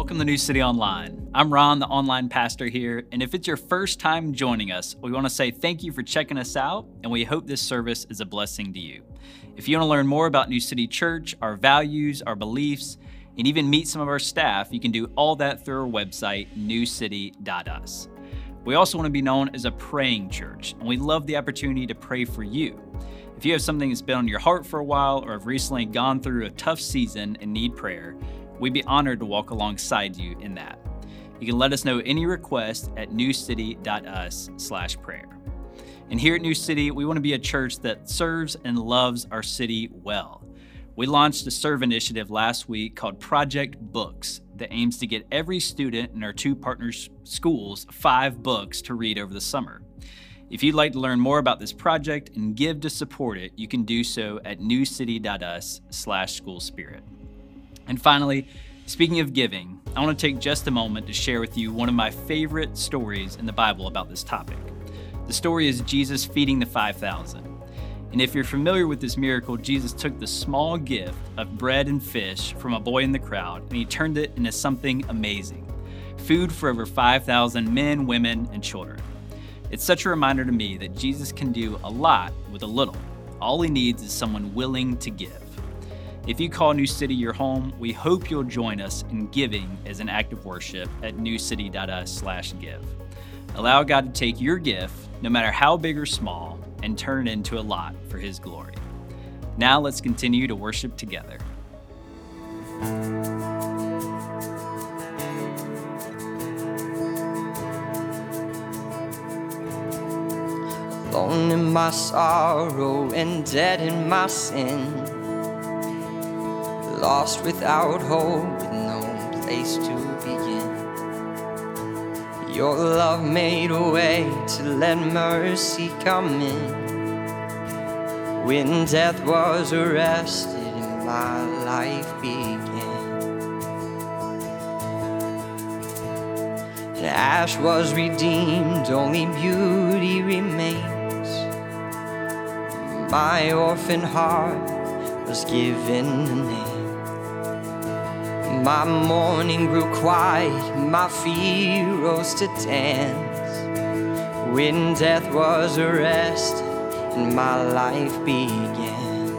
Welcome to New City Online. I'm Ron, the online pastor here, and if it's your first time joining us, we want to say thank you for checking us out, and we hope this service is a blessing to you. If you want to learn more about New City Church, our values, our beliefs, and even meet some of our staff, you can do all that through our website, newcity.us. We also want to be known as a praying church, and we love the opportunity to pray for you. If you have something that's been on your heart for a while or have recently gone through a tough season and need prayer, we'd be honored to walk alongside you in that. You can let us know any request at newcity.us/prayer. And here at New City, we want to be a church that serves and loves our city well. We launched a serve initiative last week called Project Books that aims to get every student in our two partners schools five books to read over the summer. If you'd like to learn more about this project and give to support it, you can do so at newcity.us/schoolspirit. And finally, speaking of giving, I want to take just a moment to share with you one of my favorite stories in the Bible about this topic. The story is Jesus feeding the 5,000. And if you're familiar with this miracle, Jesus took the small gift of bread and fish from a boy in the crowd and he turned it into something amazing food for over 5,000 men, women, and children. It's such a reminder to me that Jesus can do a lot with a little. All he needs is someone willing to give. If you call New City your home, we hope you'll join us in giving as an act of worship at newcity.us/give. Allow God to take your gift, no matter how big or small, and turn it into a lot for his glory. Now let's continue to worship together. Alone in my sorrow and dead in my sin lost without hope, with no place to begin. Your love made a way to let mercy come in. When death was arrested and my life began. And ash was redeemed, only beauty remains. My orphan heart was given a name. My mourning grew quiet, my feet rose to dance. When death was arrested and my life began.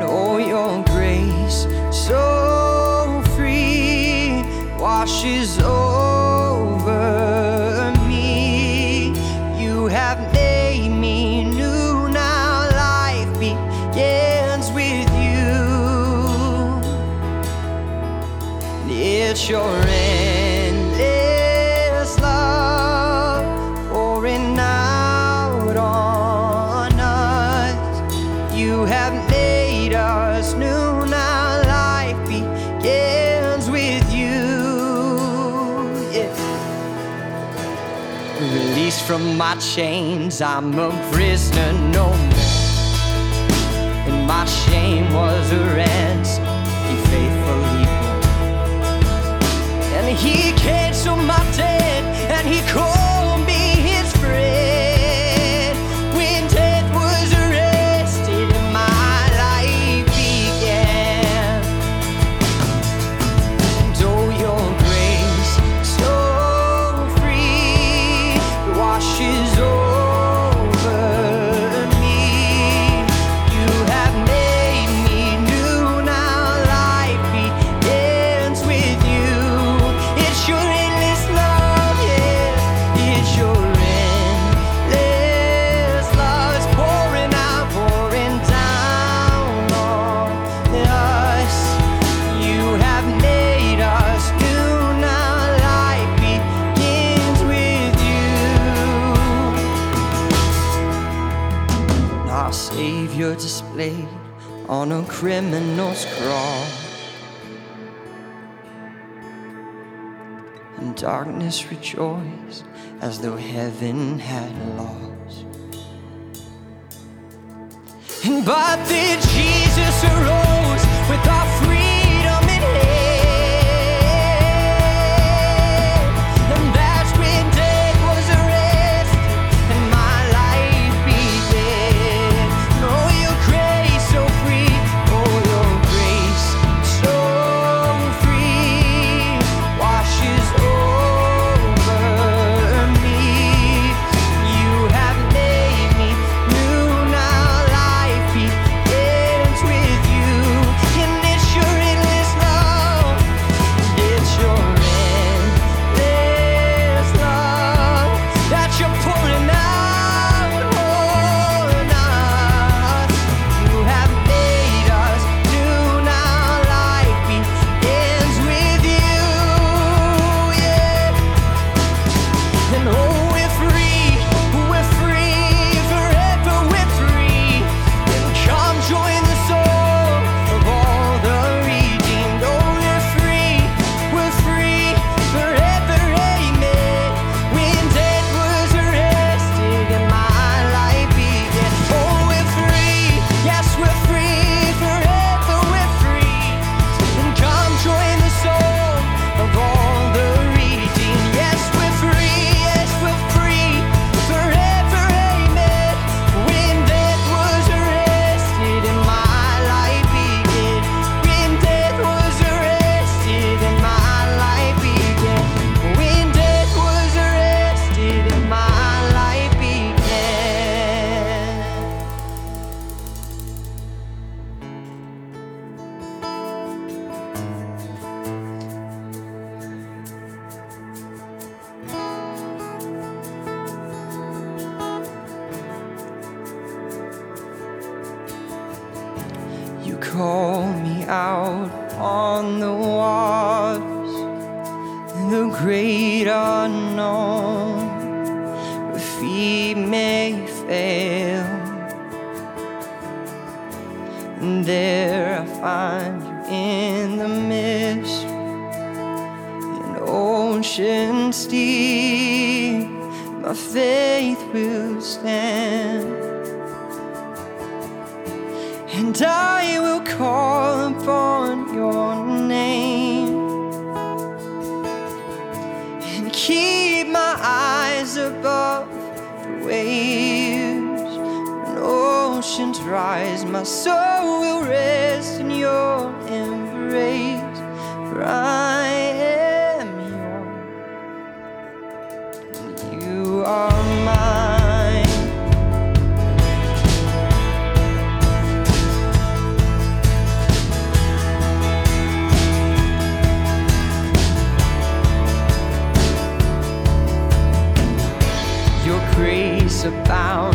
Know your grace so free washes over Your endless love pouring out on us. You have made us new now. Life begins with you. Yes. Released from my chains, I'm a prisoner no more. And my shame was a ransom. On a criminal's cross. And darkness rejoiced as though heaven had lost. And but then Jesus arose with our freedom rise, my soul will rest in your embrace, for I am yours, and you are mine. abound.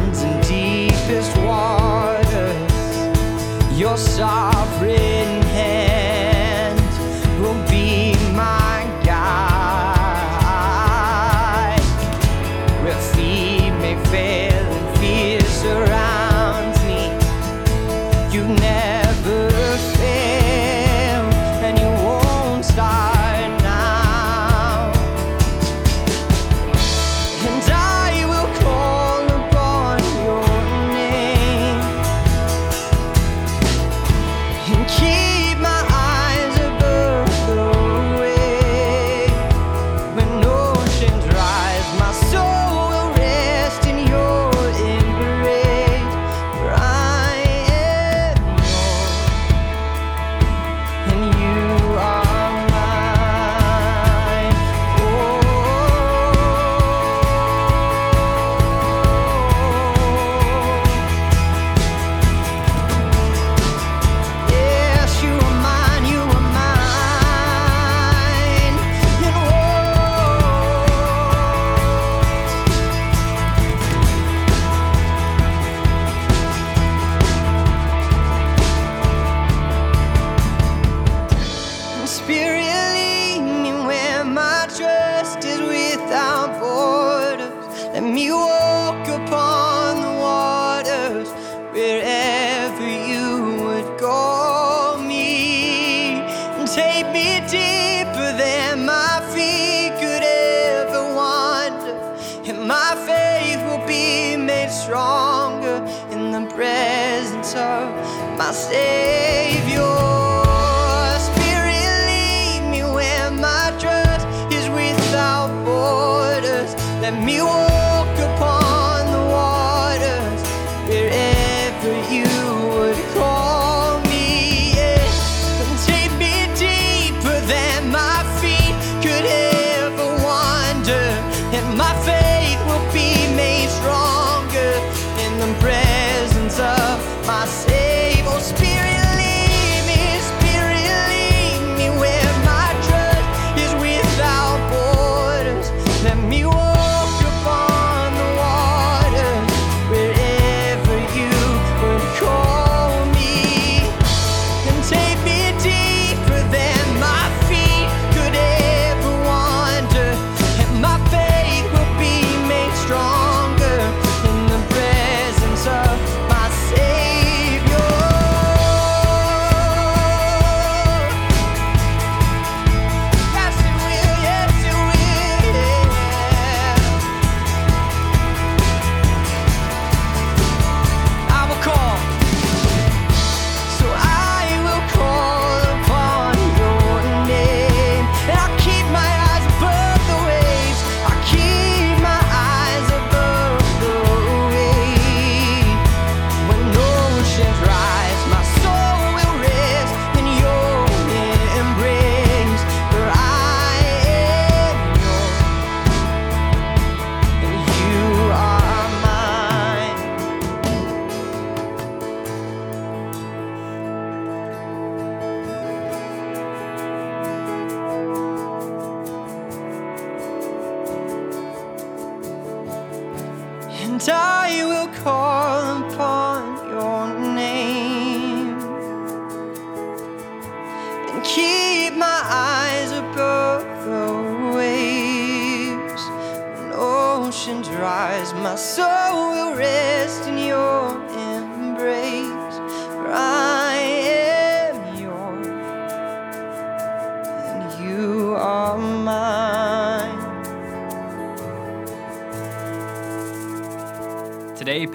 let me walk.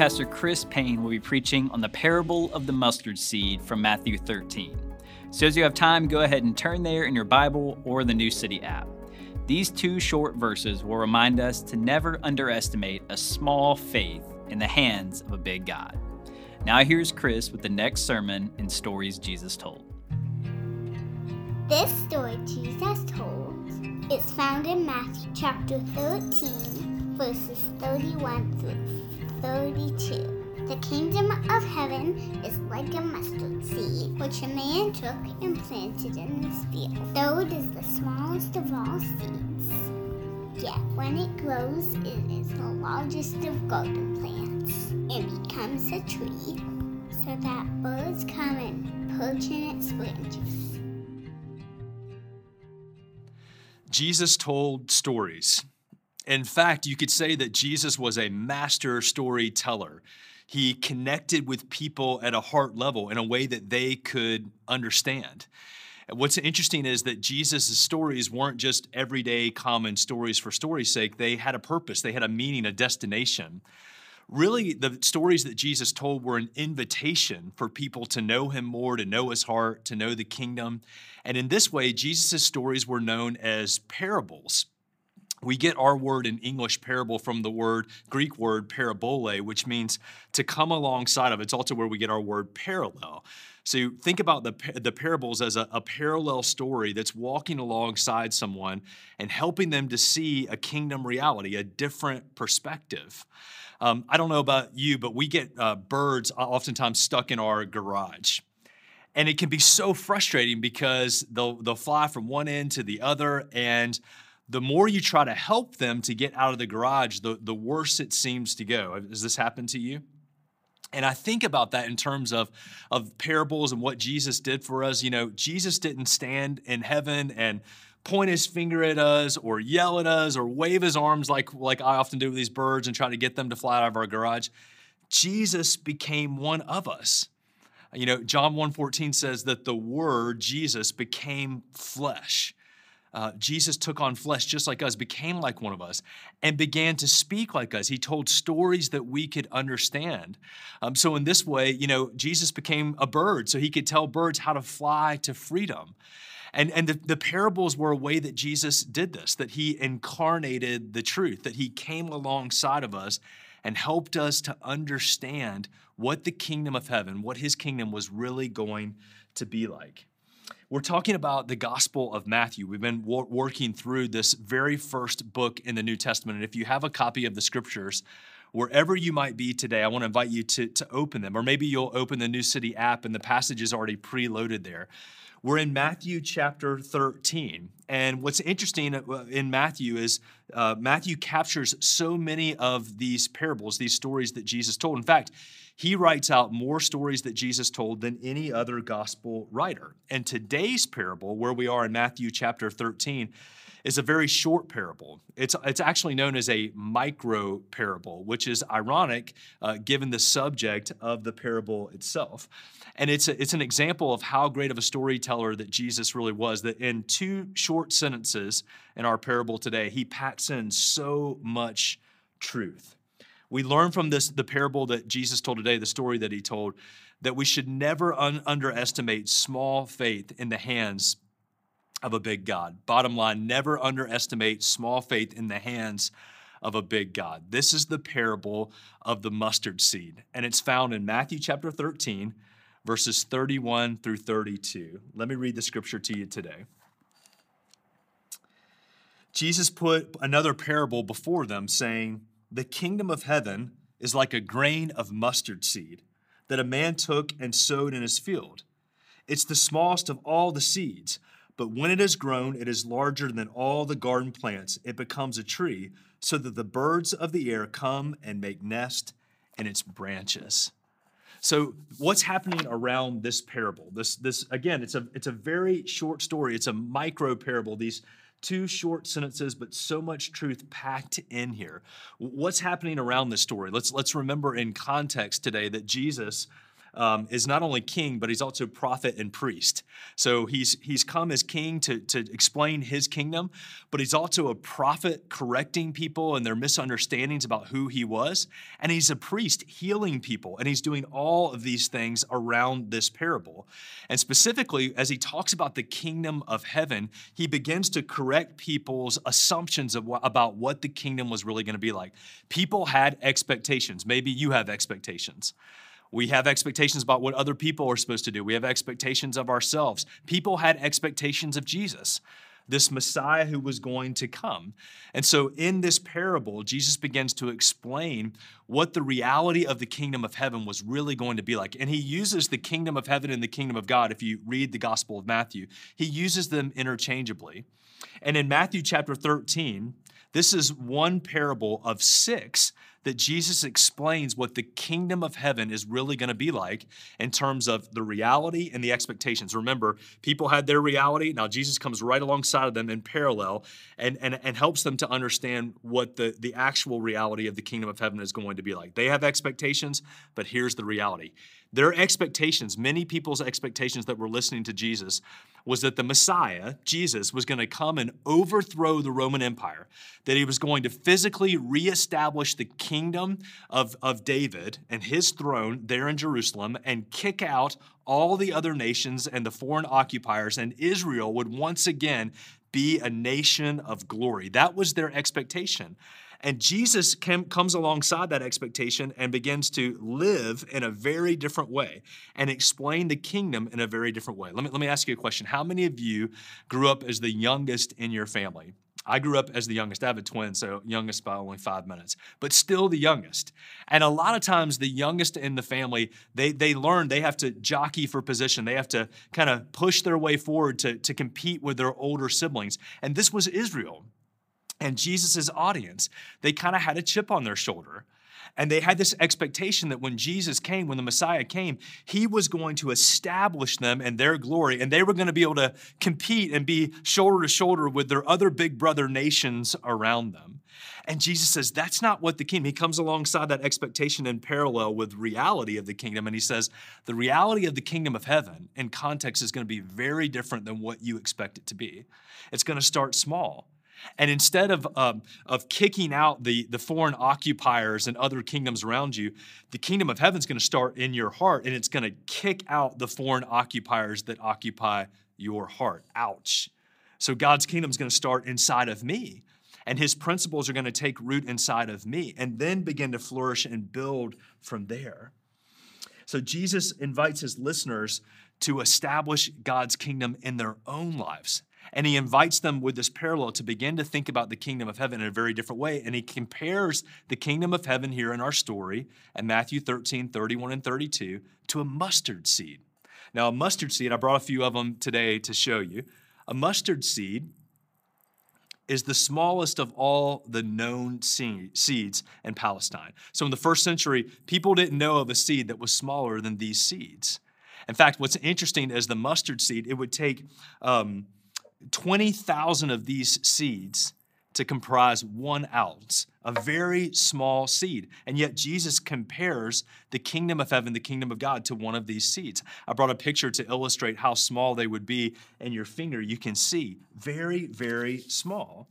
Pastor Chris Payne will be preaching on the parable of the mustard seed from Matthew 13. So, as you have time, go ahead and turn there in your Bible or the New City app. These two short verses will remind us to never underestimate a small faith in the hands of a big God. Now, here's Chris with the next sermon in Stories Jesus Told. This story Jesus told is found in Matthew chapter 13, verses 31 through 32. The kingdom of heaven is like a mustard seed, which a man took and planted in his field. Though it is the smallest of all seeds, yet when it grows, it is the largest of garden plants and becomes a tree, so that birds come and perch in its branches. Jesus told stories. In fact, you could say that Jesus was a master storyteller. He connected with people at a heart level in a way that they could understand. What's interesting is that Jesus' stories weren't just everyday common stories for story's sake. They had a purpose, they had a meaning, a destination. Really, the stories that Jesus told were an invitation for people to know him more, to know his heart, to know the kingdom. And in this way, Jesus' stories were known as parables. We get our word in English parable from the word Greek word parabole, which means to come alongside of. It's also where we get our word parallel. So think about the, the parables as a, a, parallel story that's walking alongside someone and helping them to see a kingdom reality, a different perspective. Um, I don't know about you, but we get uh, birds oftentimes stuck in our garage. And it can be so frustrating because they'll, they'll fly from one end to the other. And the more you try to help them to get out of the garage, the, the worse it seems to go. Has this happened to you? And I think about that in terms of, of parables and what Jesus did for us. You know, Jesus didn't stand in heaven and point his finger at us or yell at us or wave his arms like, like I often do with these birds and try to get them to fly out of our garage. Jesus became one of us. You know, John 1:14 says that the word Jesus became flesh uh, Jesus took on flesh just like us, became like one of us, and began to speak like us. He told stories that we could understand. Um, so, in this way, you know, Jesus became a bird so he could tell birds how to fly to freedom. And, and the, the parables were a way that Jesus did this, that he incarnated the truth, that he came alongside of us and helped us to understand what the kingdom of heaven, what his kingdom was really going to be like. We're talking about the Gospel of Matthew. We've been wor- working through this very first book in the New Testament. And if you have a copy of the scriptures, wherever you might be today, I want to invite you to, to open them. Or maybe you'll open the New City app and the passage is already preloaded there. We're in Matthew chapter 13. And what's interesting uh, in Matthew is uh, Matthew captures so many of these parables, these stories that Jesus told. In fact, he writes out more stories that Jesus told than any other gospel writer. And today's parable, where we are in Matthew chapter 13, is a very short parable. It's, it's actually known as a micro parable, which is ironic uh, given the subject of the parable itself. And it's, a, it's an example of how great of a storyteller that Jesus really was, that in two short sentences in our parable today, he packs in so much truth. We learn from this the parable that Jesus told today, the story that he told, that we should never un- underestimate small faith in the hands of a big God. Bottom line, never underestimate small faith in the hands of a big God. This is the parable of the mustard seed, and it's found in Matthew chapter 13, verses 31 through 32. Let me read the scripture to you today. Jesus put another parable before them, saying, the kingdom of heaven is like a grain of mustard seed that a man took and sowed in his field. It's the smallest of all the seeds, but when it has grown, it is larger than all the garden plants. It becomes a tree, so that the birds of the air come and make nest in its branches. So, what's happening around this parable? This, this again, it's a it's a very short story. It's a micro parable. These two short sentences, but so much truth packed in here. What's happening around this story? Let's, let's remember in context today that Jesus um, is not only king, but he's also prophet and priest. So he's, he's come as king to, to explain his kingdom, but he's also a prophet correcting people and their misunderstandings about who he was. And he's a priest healing people. And he's doing all of these things around this parable. And specifically, as he talks about the kingdom of heaven, he begins to correct people's assumptions of about what the kingdom was really going to be like. People had expectations. Maybe you have expectations. We have expectations about what other people are supposed to do. We have expectations of ourselves. People had expectations of Jesus, this Messiah who was going to come. And so in this parable, Jesus begins to explain what the reality of the kingdom of heaven was really going to be like. And he uses the kingdom of heaven and the kingdom of God. If you read the Gospel of Matthew, he uses them interchangeably. And in Matthew chapter 13, this is one parable of six that Jesus explains what the kingdom of heaven is really going to be like in terms of the reality and the expectations. Remember, people had their reality. Now, Jesus comes right alongside of them in parallel and, and, and helps them to understand what the, the actual reality of the kingdom of heaven is going to be like. They have expectations, but here's the reality. Their expectations, many people's expectations that were listening to Jesus, was that the Messiah, Jesus, was going to come and overthrow the Roman Empire, that he was going to physically reestablish the kingdom of, of David and his throne there in Jerusalem and kick out all the other nations and the foreign occupiers, and Israel would once again be a nation of glory. That was their expectation. And Jesus came, comes alongside that expectation and begins to live in a very different way and explain the kingdom in a very different way. Let me, let me ask you a question. How many of you grew up as the youngest in your family? I grew up as the youngest. I have a twin, so youngest by only five minutes, but still the youngest. And a lot of times, the youngest in the family, they, they learn they have to jockey for position. They have to kind of push their way forward to, to compete with their older siblings. And this was Israel and Jesus' audience, they kind of had a chip on their shoulder. And they had this expectation that when Jesus came, when the Messiah came, he was going to establish them in their glory, and they were going to be able to compete and be shoulder to shoulder with their other big brother nations around them. And Jesus says, that's not what the kingdom. He comes alongside that expectation in parallel with reality of the kingdom, and he says, the reality of the kingdom of heaven in context is going to be very different than what you expect it to be. It's going to start small. And instead of, um, of kicking out the, the foreign occupiers and other kingdoms around you, the kingdom of heaven is going to start in your heart and it's going to kick out the foreign occupiers that occupy your heart. Ouch. So God's kingdom is going to start inside of me. And his principles are going to take root inside of me and then begin to flourish and build from there. So Jesus invites his listeners to establish God's kingdom in their own lives. And he invites them with this parallel to begin to think about the kingdom of heaven in a very different way. And he compares the kingdom of heaven here in our story at Matthew 13, 31 and 32 to a mustard seed. Now, a mustard seed, I brought a few of them today to show you. A mustard seed is the smallest of all the known seeds in Palestine. So, in the first century, people didn't know of a seed that was smaller than these seeds. In fact, what's interesting is the mustard seed, it would take um, 20,000 of these seeds to comprise one ounce, a very small seed. And yet Jesus compares the kingdom of heaven, the kingdom of God, to one of these seeds. I brought a picture to illustrate how small they would be in your finger. You can see very, very small.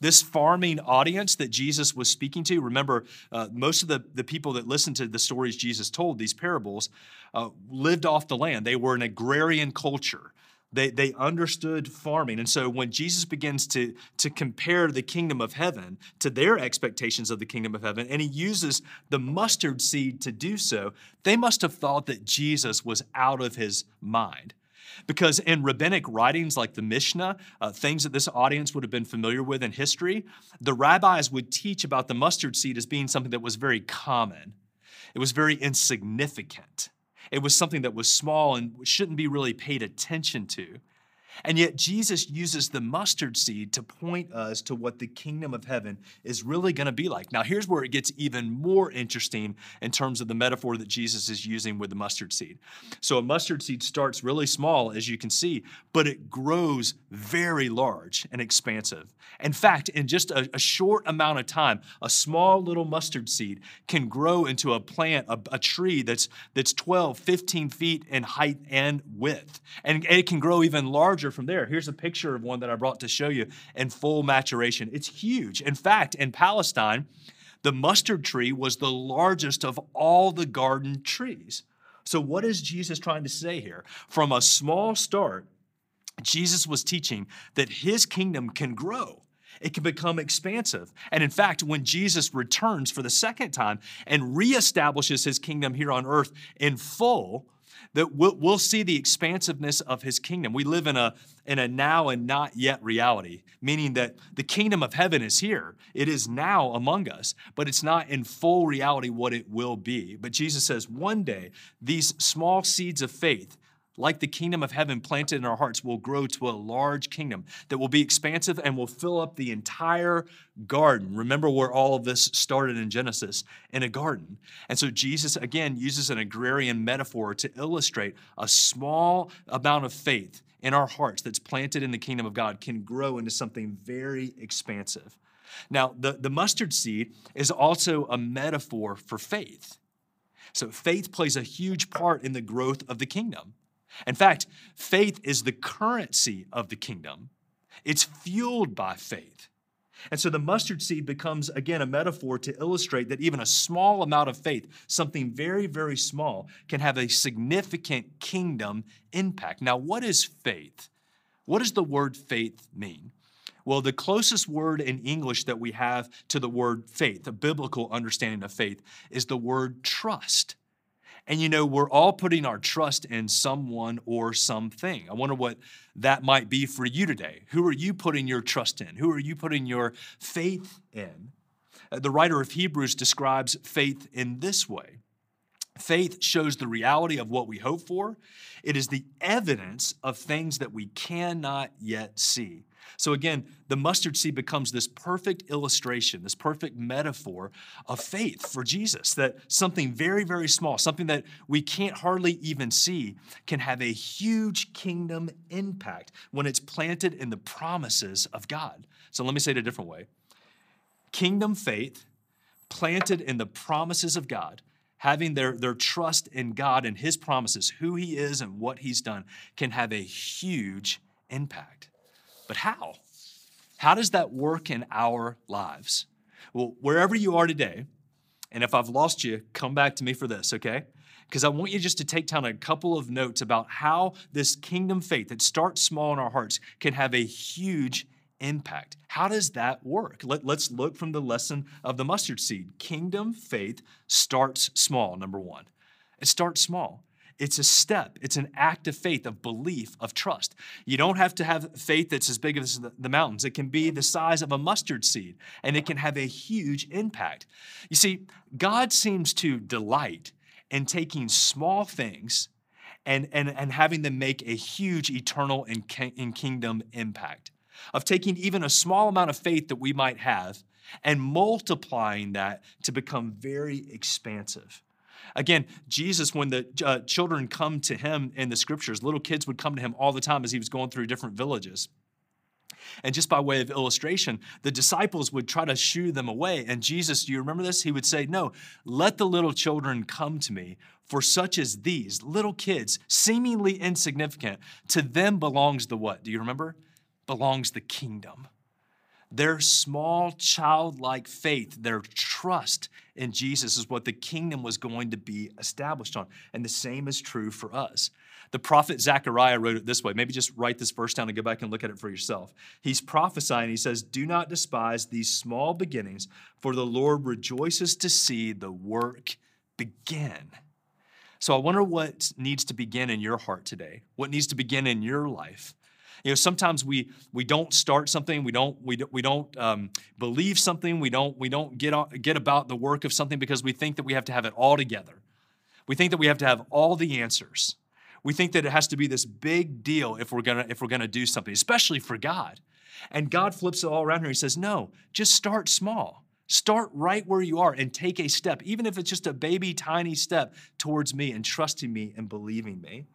This farming audience that Jesus was speaking to, remember, uh, most of the, the people that listened to the stories Jesus told, these parables, uh, lived off the land. They were an agrarian culture. They, they understood farming. And so when Jesus begins to, to compare the kingdom of heaven to their expectations of the kingdom of heaven, and he uses the mustard seed to do so, they must have thought that Jesus was out of his mind. Because in rabbinic writings like the Mishnah, uh, things that this audience would have been familiar with in history, the rabbis would teach about the mustard seed as being something that was very common. It was very insignificant. It was something that was small and shouldn't be really paid attention to. And yet, Jesus uses the mustard seed to point us to what the kingdom of heaven is really going to be like. Now, here's where it gets even more interesting in terms of the metaphor that Jesus is using with the mustard seed. So, a mustard seed starts really small, as you can see, but it grows very large and expansive. In fact, in just a, a short amount of time, a small little mustard seed can grow into a plant, a, a tree that's, that's 12, 15 feet in height and width. And it can grow even larger from there. Here's a picture of one that I brought to show you in full maturation. It's huge. In fact, in Palestine, the mustard tree was the largest of all the garden trees. So, what is Jesus trying to say here? From a small start, Jesus was teaching that his kingdom can grow. It can become expansive. And in fact, when Jesus returns for the second time and reestablishes his kingdom here on earth in full, that we'll, we'll, see the expansiveness of his kingdom. We live in a, in a now and not yet reality, meaning that the kingdom of heaven is here. It is now among us, but it's not in full reality what it will be. But Jesus says one day, these small seeds of faith like the kingdom of heaven planted in our hearts, will grow to a large kingdom that will be expansive and will fill up the entire garden. Remember where all of this started in Genesis in a garden. And so Jesus, again, uses an agrarian metaphor to illustrate a small amount of faith in our hearts that's planted in the kingdom of God can grow into something very expansive. Now, the, the mustard seed is also a metaphor for faith. So, faith plays a huge part in the growth of the kingdom. In fact, faith is the currency of the kingdom, it's fueled by faith. And so the mustard seed becomes, again, a metaphor to illustrate that even a small amount of faith, something very, very small, can have a significant kingdom impact. Now, what is faith? What does the word faith mean? Well, the closest word in English that we have to the word faith, a biblical understanding of faith, is the word trust. And you know, we're all putting our trust in someone or something. I wonder what that might be for you today. Who are you putting your trust in? Who are you putting your faith in? Uh, the writer of Hebrews describes faith in this way Faith shows the reality of what we hope for. It is the evidence of things that we cannot yet see. So, again, the mustard seed becomes this perfect illustration, this perfect metaphor of faith for Jesus that something very, very small, something that we can't hardly even see, can have a huge kingdom impact when it's planted in the promises of God. So, let me say it a different way kingdom faith planted in the promises of God having their, their trust in God and His promises, who He is and what He's done, can have a huge impact. But how? How does that work in our lives? Well, wherever you are today, and if I've lost you, come back to me for this, okay? Because I want you just to take down a couple of notes about how this kingdom faith that starts small in our hearts can have a huge impact. How does that work? Let, us look from the lesson of the mustard seed. Kingdom faith starts small, number one. It starts small. It's a step, it's an act of faith, of belief, of trust. You don't have to have faith that's as big as the mountains. It can be the size of a mustard seed, and it can have a huge impact. You see, God seems to delight in taking small things and, and, and having them make a huge eternal and, and kingdom impact of taking even a small amount of faith that we might have and multiplying that to become very expansive. Again, Jesus, when the uh, children come to him in the scriptures, little kids would come to him all the time as he was going through different villages. And just by way of illustration, the disciples would try to shoo them away. And Jesus, do you remember this? He would say, No, let the little children come to me, for such as these, little kids, seemingly insignificant, to them belongs the what? Do you remember? Belongs the kingdom. Their small childlike faith, their trust in Jesus is what the kingdom was going to be established on. And the same is true for us. The prophet Zechariah wrote it this way. Maybe just write this verse down and go back and look at it for yourself. He's prophesying. He says, Do not despise these small beginnings, for the Lord rejoices to see the work begin. So I wonder what needs to begin in your heart today. What needs to begin in your life? You know, sometimes we we don't start something, we don't we we don't um, believe something, we don't we don't get on, get about the work of something because we think that we have to have it all together. We think that we have to have all the answers. We think that it has to be this big deal if we're gonna if we're gonna do something, especially for God. And God flips it all around here. He says, No, just start small. Start right where you are and take a step, even if it's just a baby tiny step towards me and trusting me and believing me.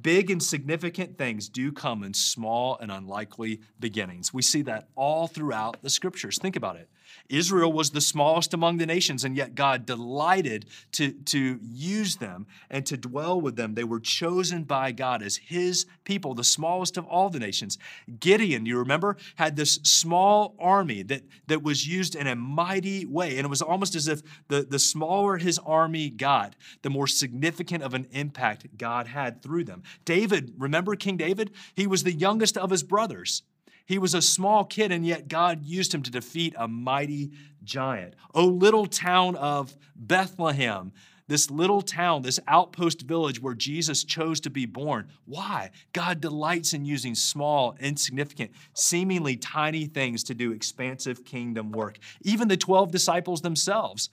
Big and significant things do come in small and unlikely beginnings. We see that all throughout the scriptures. Think about it. Israel was the smallest among the nations, and yet God delighted to, to use them and to dwell with them. They were chosen by God as his people, the smallest of all the nations. Gideon, you remember, had this small army that, that was used in a mighty way. And it was almost as if the, the smaller his army got, the more significant of an impact God had through them. David, remember King David? He was the youngest of his brothers. He was a small kid, and yet God used him to defeat a mighty giant. O little town of Bethlehem, this little town, this outpost village where Jesus chose to be born. Why? God delights in using small, insignificant, seemingly tiny things to do expansive kingdom work. Even the 12 disciples themselves,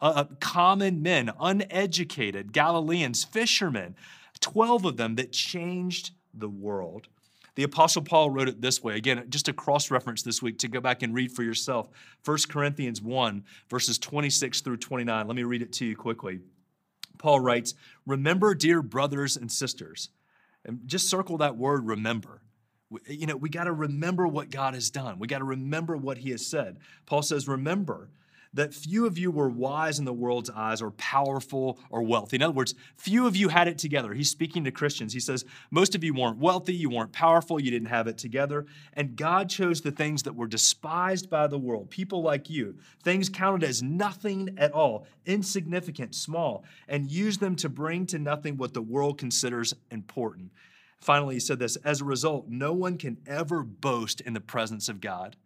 uh, uh common men, uneducated, Galileans, fishermen, 12 of them that changed the world. The Apostle Paul wrote it this way. Again, just a cross reference this week to go back and read for yourself. 1 Corinthians 1, verses 26 through 29. Let me read it to you quickly. Paul writes, Remember, dear brothers and sisters, and just circle that word remember. You know, we got to remember what God has done. We got to remember what he has said. Paul says, Remember that few of you were wise in the world's eyes or powerful or wealthy. In other words, few of you had it together. He's speaking to Christians. He says, Most of you weren't wealthy, you weren't powerful, you didn't have it together. And God chose the things that were despised by the world, people like you, things counted as nothing at all, insignificant, small, and used them to bring to nothing what the world considers important. Finally, he said this as a result, no one can ever boast in the presence of God.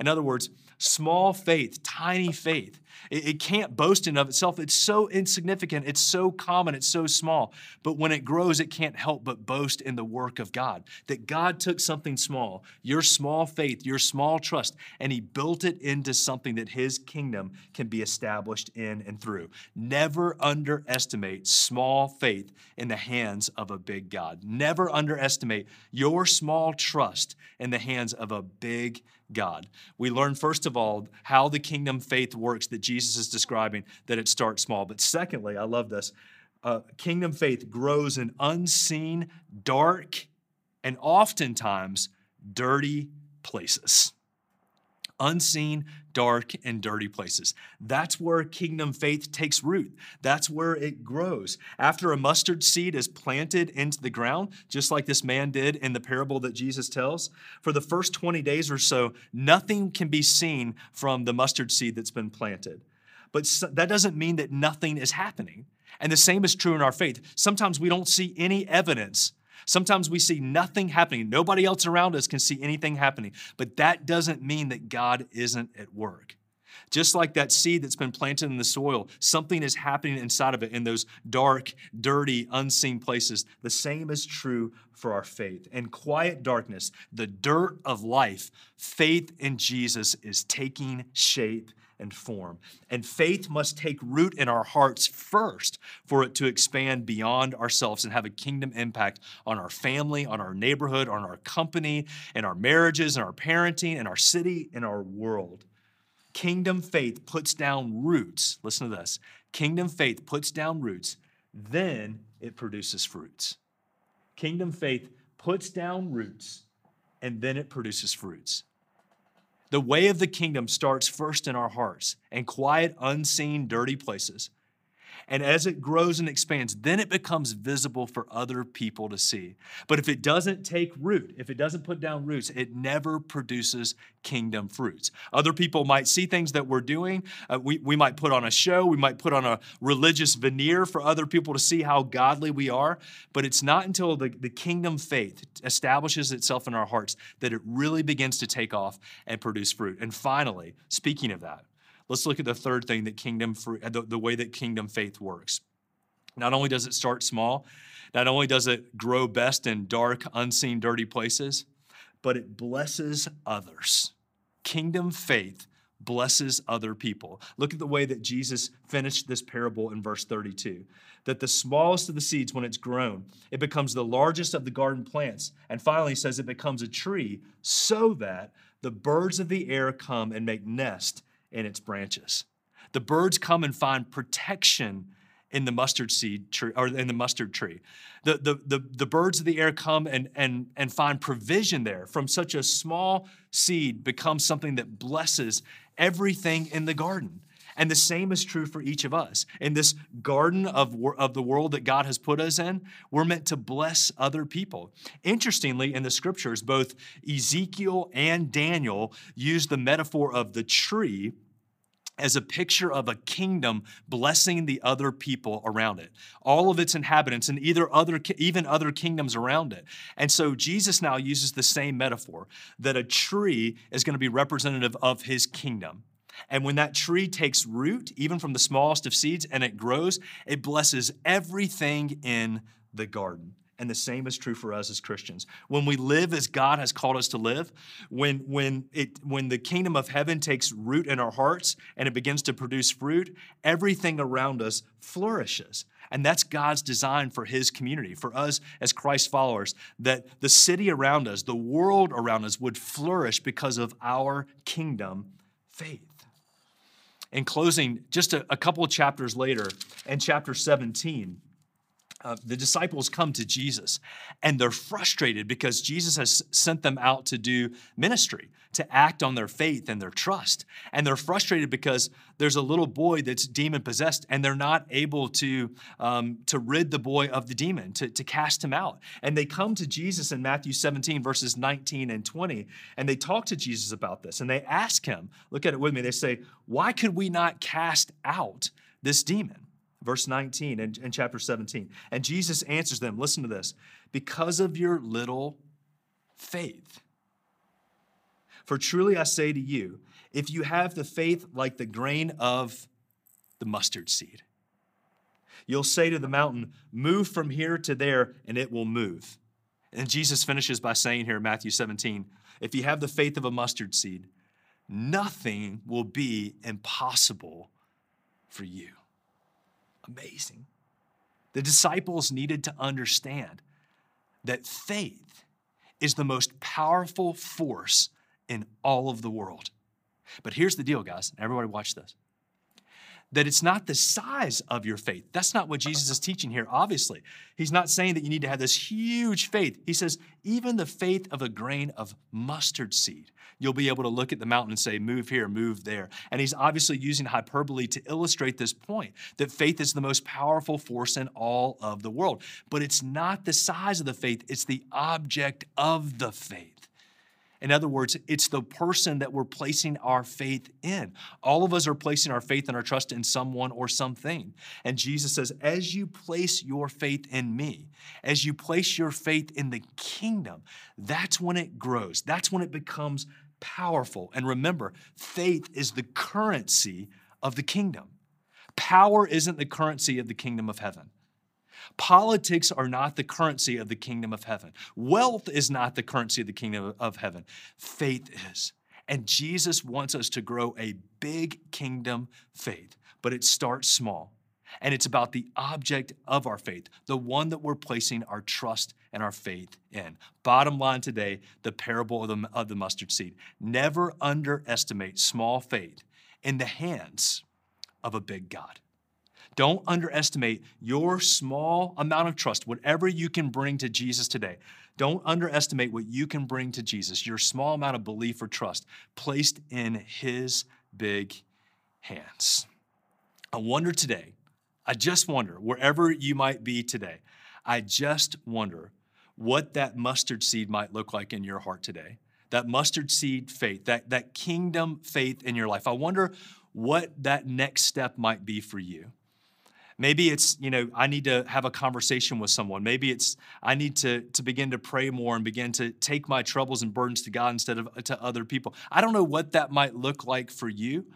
In other words, small faith, tiny faith, it, it, can't boast in of itself. It's so insignificant, it's so common, it's so small. But when it grows, it can't help but boast in the work of God. That God took something small, your small faith, your small trust, and He built it into something that His kingdom can be established in and through. Never underestimate small faith in the hands of a big God. Never underestimate your small trust in the hands of a big God. We learn, first of all, how the kingdom faith works that Jesus is describing, that it starts small. But secondly, I love this uh, kingdom faith grows in unseen, dark, and oftentimes dirty places unseen, dark, and dirty places. That's where kingdom faith takes root. That's where it grows. After a mustard seed is planted into the ground, just like this man did in the parable that Jesus tells, for the first 20 days or so, nothing can be seen from the mustard seed that's been planted. But that doesn't mean that nothing is happening. And the same is true in our faith. Sometimes we don't see any evidence Sometimes we see nothing happening. Nobody else around us can see anything happening. But that doesn't mean that God isn't at work. Just like that seed that's been planted in the soil, something is happening inside of it in those dark, dirty, unseen places. The same is true for our faith. In quiet darkness, the dirt of life, faith in Jesus is taking shape and form. And faith must take root in our hearts first for it to expand beyond ourselves and have a kingdom impact on our family, on our neighborhood, on our company, in our marriages, in our parenting, in our city, in our world. Kingdom faith puts down roots. Listen to this. Kingdom faith puts down roots, then it produces fruits. Kingdom faith puts down roots, and then it produces fruits. The way of the kingdom starts first in our hearts and quiet, unseen, dirty places. And as it grows and expands, then it becomes visible for other people to see. But if it doesn't take root, if it doesn't put down roots, it never produces kingdom fruits. Other people might see things that we're doing. Uh, we, we might put on a show, we might put on a religious veneer for other people to see how godly we are. But it's not until the, the kingdom faith establishes itself in our hearts that it really begins to take off and produce fruit. And finally, speaking of that, Let's look at the third thing that kingdom, uh, the, the way that kingdom faith works. Not only does it start small, not only does it grow best in dark, unseen, dirty places, but it blesses others. Kingdom faith blesses other people. Look at the way that Jesus finished this parable in verse 32 that the smallest of the seeds, when it's grown, it becomes the largest of the garden plants. And finally, says it becomes a tree so that the birds of the air come and make nest in its branches. The birds come and find protection in the mustard seed tree or in the mustard tree. The, the, the, the birds of the air come and, and, and find provision there from such a small seed becomes something that blesses everything in the garden. And the same is true for each of us. In this garden of, of the world that God has put us in, we're meant to bless other people. Interestingly, in the scriptures, both Ezekiel and Daniel use the metaphor of the tree as a picture of a kingdom blessing the other people around it all of its inhabitants and either other even other kingdoms around it. And so jesus now uses the same metaphor that a tree is going to be representative of his kingdom. And when that tree takes root even from the smallest of seeds and it grows it blesses everything in the garden and the same is true for us as Christians. When we live as God has called us to live, when, when, it, when the kingdom of heaven takes root in our hearts and it begins to produce fruit, everything around us flourishes. And that's God's design for His community, for us as Christ followers, that the city around us, the world around us would flourish because of our kingdom faith. In closing, just a, a couple of chapters later, in chapter 17, uh, the disciples come to Jesus and they're frustrated because Jesus has sent them out to do ministry, to act on their faith and their trust. And they're frustrated because there's a little boy that's demon possessed and they're not able to, um, to rid the boy of the demon, to, to cast him out. And they come to Jesus in Matthew 17, verses 19 and 20, and they talk to Jesus about this and they ask him, look at it with me, they say, Why could we not cast out this demon? Verse 19 and, and chapter 17. And Jesus answers them, listen to this, because of your little faith. For truly I say to you, if you have the faith like the grain of the mustard seed, you'll say to the mountain, Move from here to there, and it will move. And Jesus finishes by saying here in Matthew 17, If you have the faith of a mustard seed, nothing will be impossible for you. Amazing. The disciples needed to understand that faith is the most powerful force in all of the world. But here's the deal, guys. Everybody, watch this that it's not the size of your faith. That's not what Jesus is teaching here, obviously. He's not saying that you need to have this huge faith. He says, even the faith of a grain of mustard seed, you'll be able to look at the mountain and say, move here, move there. And he's obviously using hyperbole to illustrate this point that faith is the most powerful force in all of the world. But it's not the size of the faith, it's the object of the faith. In other words, it's the person that we're placing our faith in. All of us are placing our faith and our trust in someone or something. And Jesus says, as you place your faith in me, as you place your faith in the kingdom, that's when it grows. That's when it becomes powerful. And remember, faith is the currency of the kingdom. Power isn't the currency of the kingdom of heaven. Politics are not the currency of the kingdom of heaven. Wealth is not the currency of the kingdom of heaven. Faith is. And Jesus wants us to grow a big kingdom faith, but it starts small. And it's about the object of our faith, the one that we're placing our trust and our faith in. Bottom line today, the parable of the, of the mustard seed. Never underestimate small faith in the hands of a big God. Don't underestimate your small amount of trust, whatever you can bring to Jesus today. Don't underestimate what you can bring to Jesus, your small amount of belief or trust placed in His big hands. I wonder today, I just wonder, wherever you might be today, I just wonder what that mustard seed might look like in your heart today. That mustard seed faith, that, that kingdom faith in your life. I wonder what that next step might be for you. Maybe it's, you know, I need to have a conversation with someone. Maybe it's I need to, to begin to pray more and begin to take my troubles and burdens to God instead of to other people. I don't know what that might look like for you,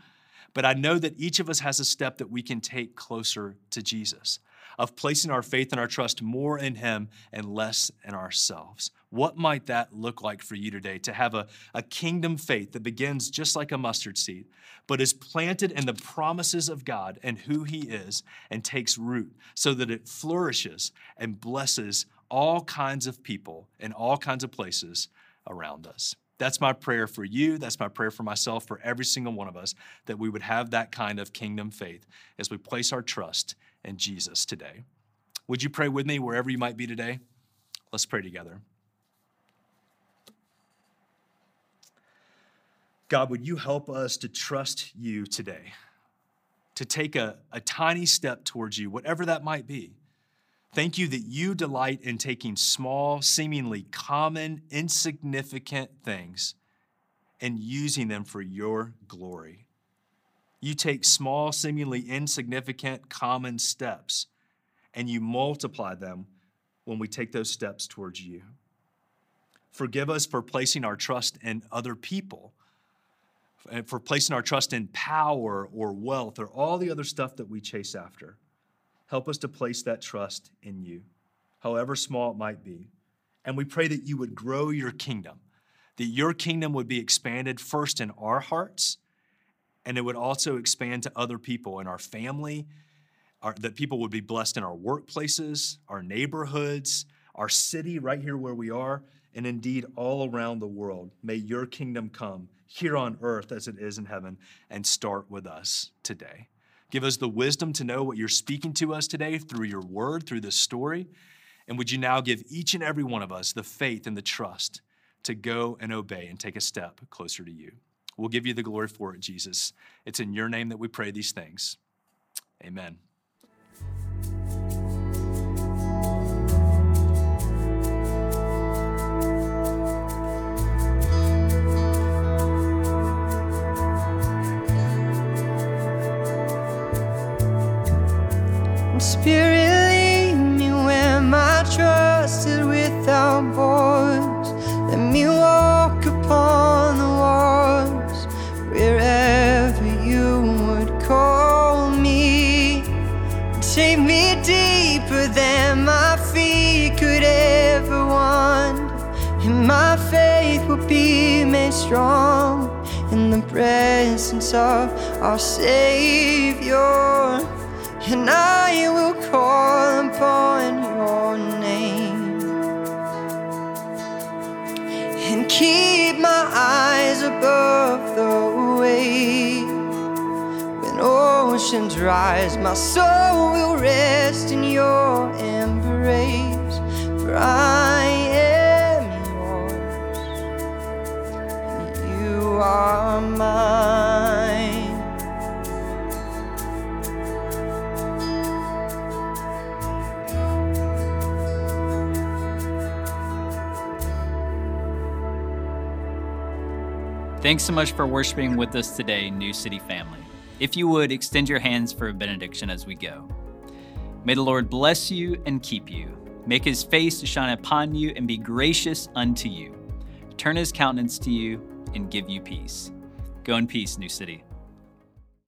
but I know that each of us has a step that we can take closer to Jesus, of placing our faith and our trust more in Him and less in ourselves. What might that look like for you today to have a, a kingdom faith that begins just like a mustard seed, but is planted in the promises of God and who He is and takes root so that it flourishes and blesses all kinds of people in all kinds of places around us? That's my prayer for you. That's my prayer for myself, for every single one of us, that we would have that kind of kingdom faith as we place our trust in Jesus today. Would you pray with me wherever you might be today? Let's pray together. God, would you help us to trust you today, to take a, a tiny step towards you, whatever that might be? Thank you that you delight in taking small, seemingly common, insignificant things and using them for your glory. You take small, seemingly insignificant, common steps and you multiply them when we take those steps towards you. Forgive us for placing our trust in other people, and for placing our trust in power or wealth or all the other stuff that we chase after. Help us to place that trust in you, however small it might be. And we pray that you would grow your kingdom, that your kingdom would be expanded first in our hearts, and it would also expand to other people in our family, our, that people would be blessed in our workplaces, our neighborhoods, our city right here where we are, and indeed all around the world. May your kingdom come here on earth as it is in heaven and start with us today. Give us the wisdom to know what you're speaking to us today through your word, through this story. And would you now give each and every one of us the faith and the trust to go and obey and take a step closer to you? We'll give you the glory for it, Jesus. It's in your name that we pray these things. Amen. Spirit, lead me where my trust is without borders. Let me walk upon the waters wherever you would call me. Take me deeper than my feet could ever wander, and my faith will be made strong in the presence of our Savior and I will call upon your name and keep my eyes above the waves. When oceans rise, my soul will rest in your embrace, for I am yours and you are mine. Thanks so much for worshiping with us today, New City family. If you would, extend your hands for a benediction as we go. May the Lord bless you and keep you, make his face to shine upon you and be gracious unto you, turn his countenance to you and give you peace. Go in peace, New City.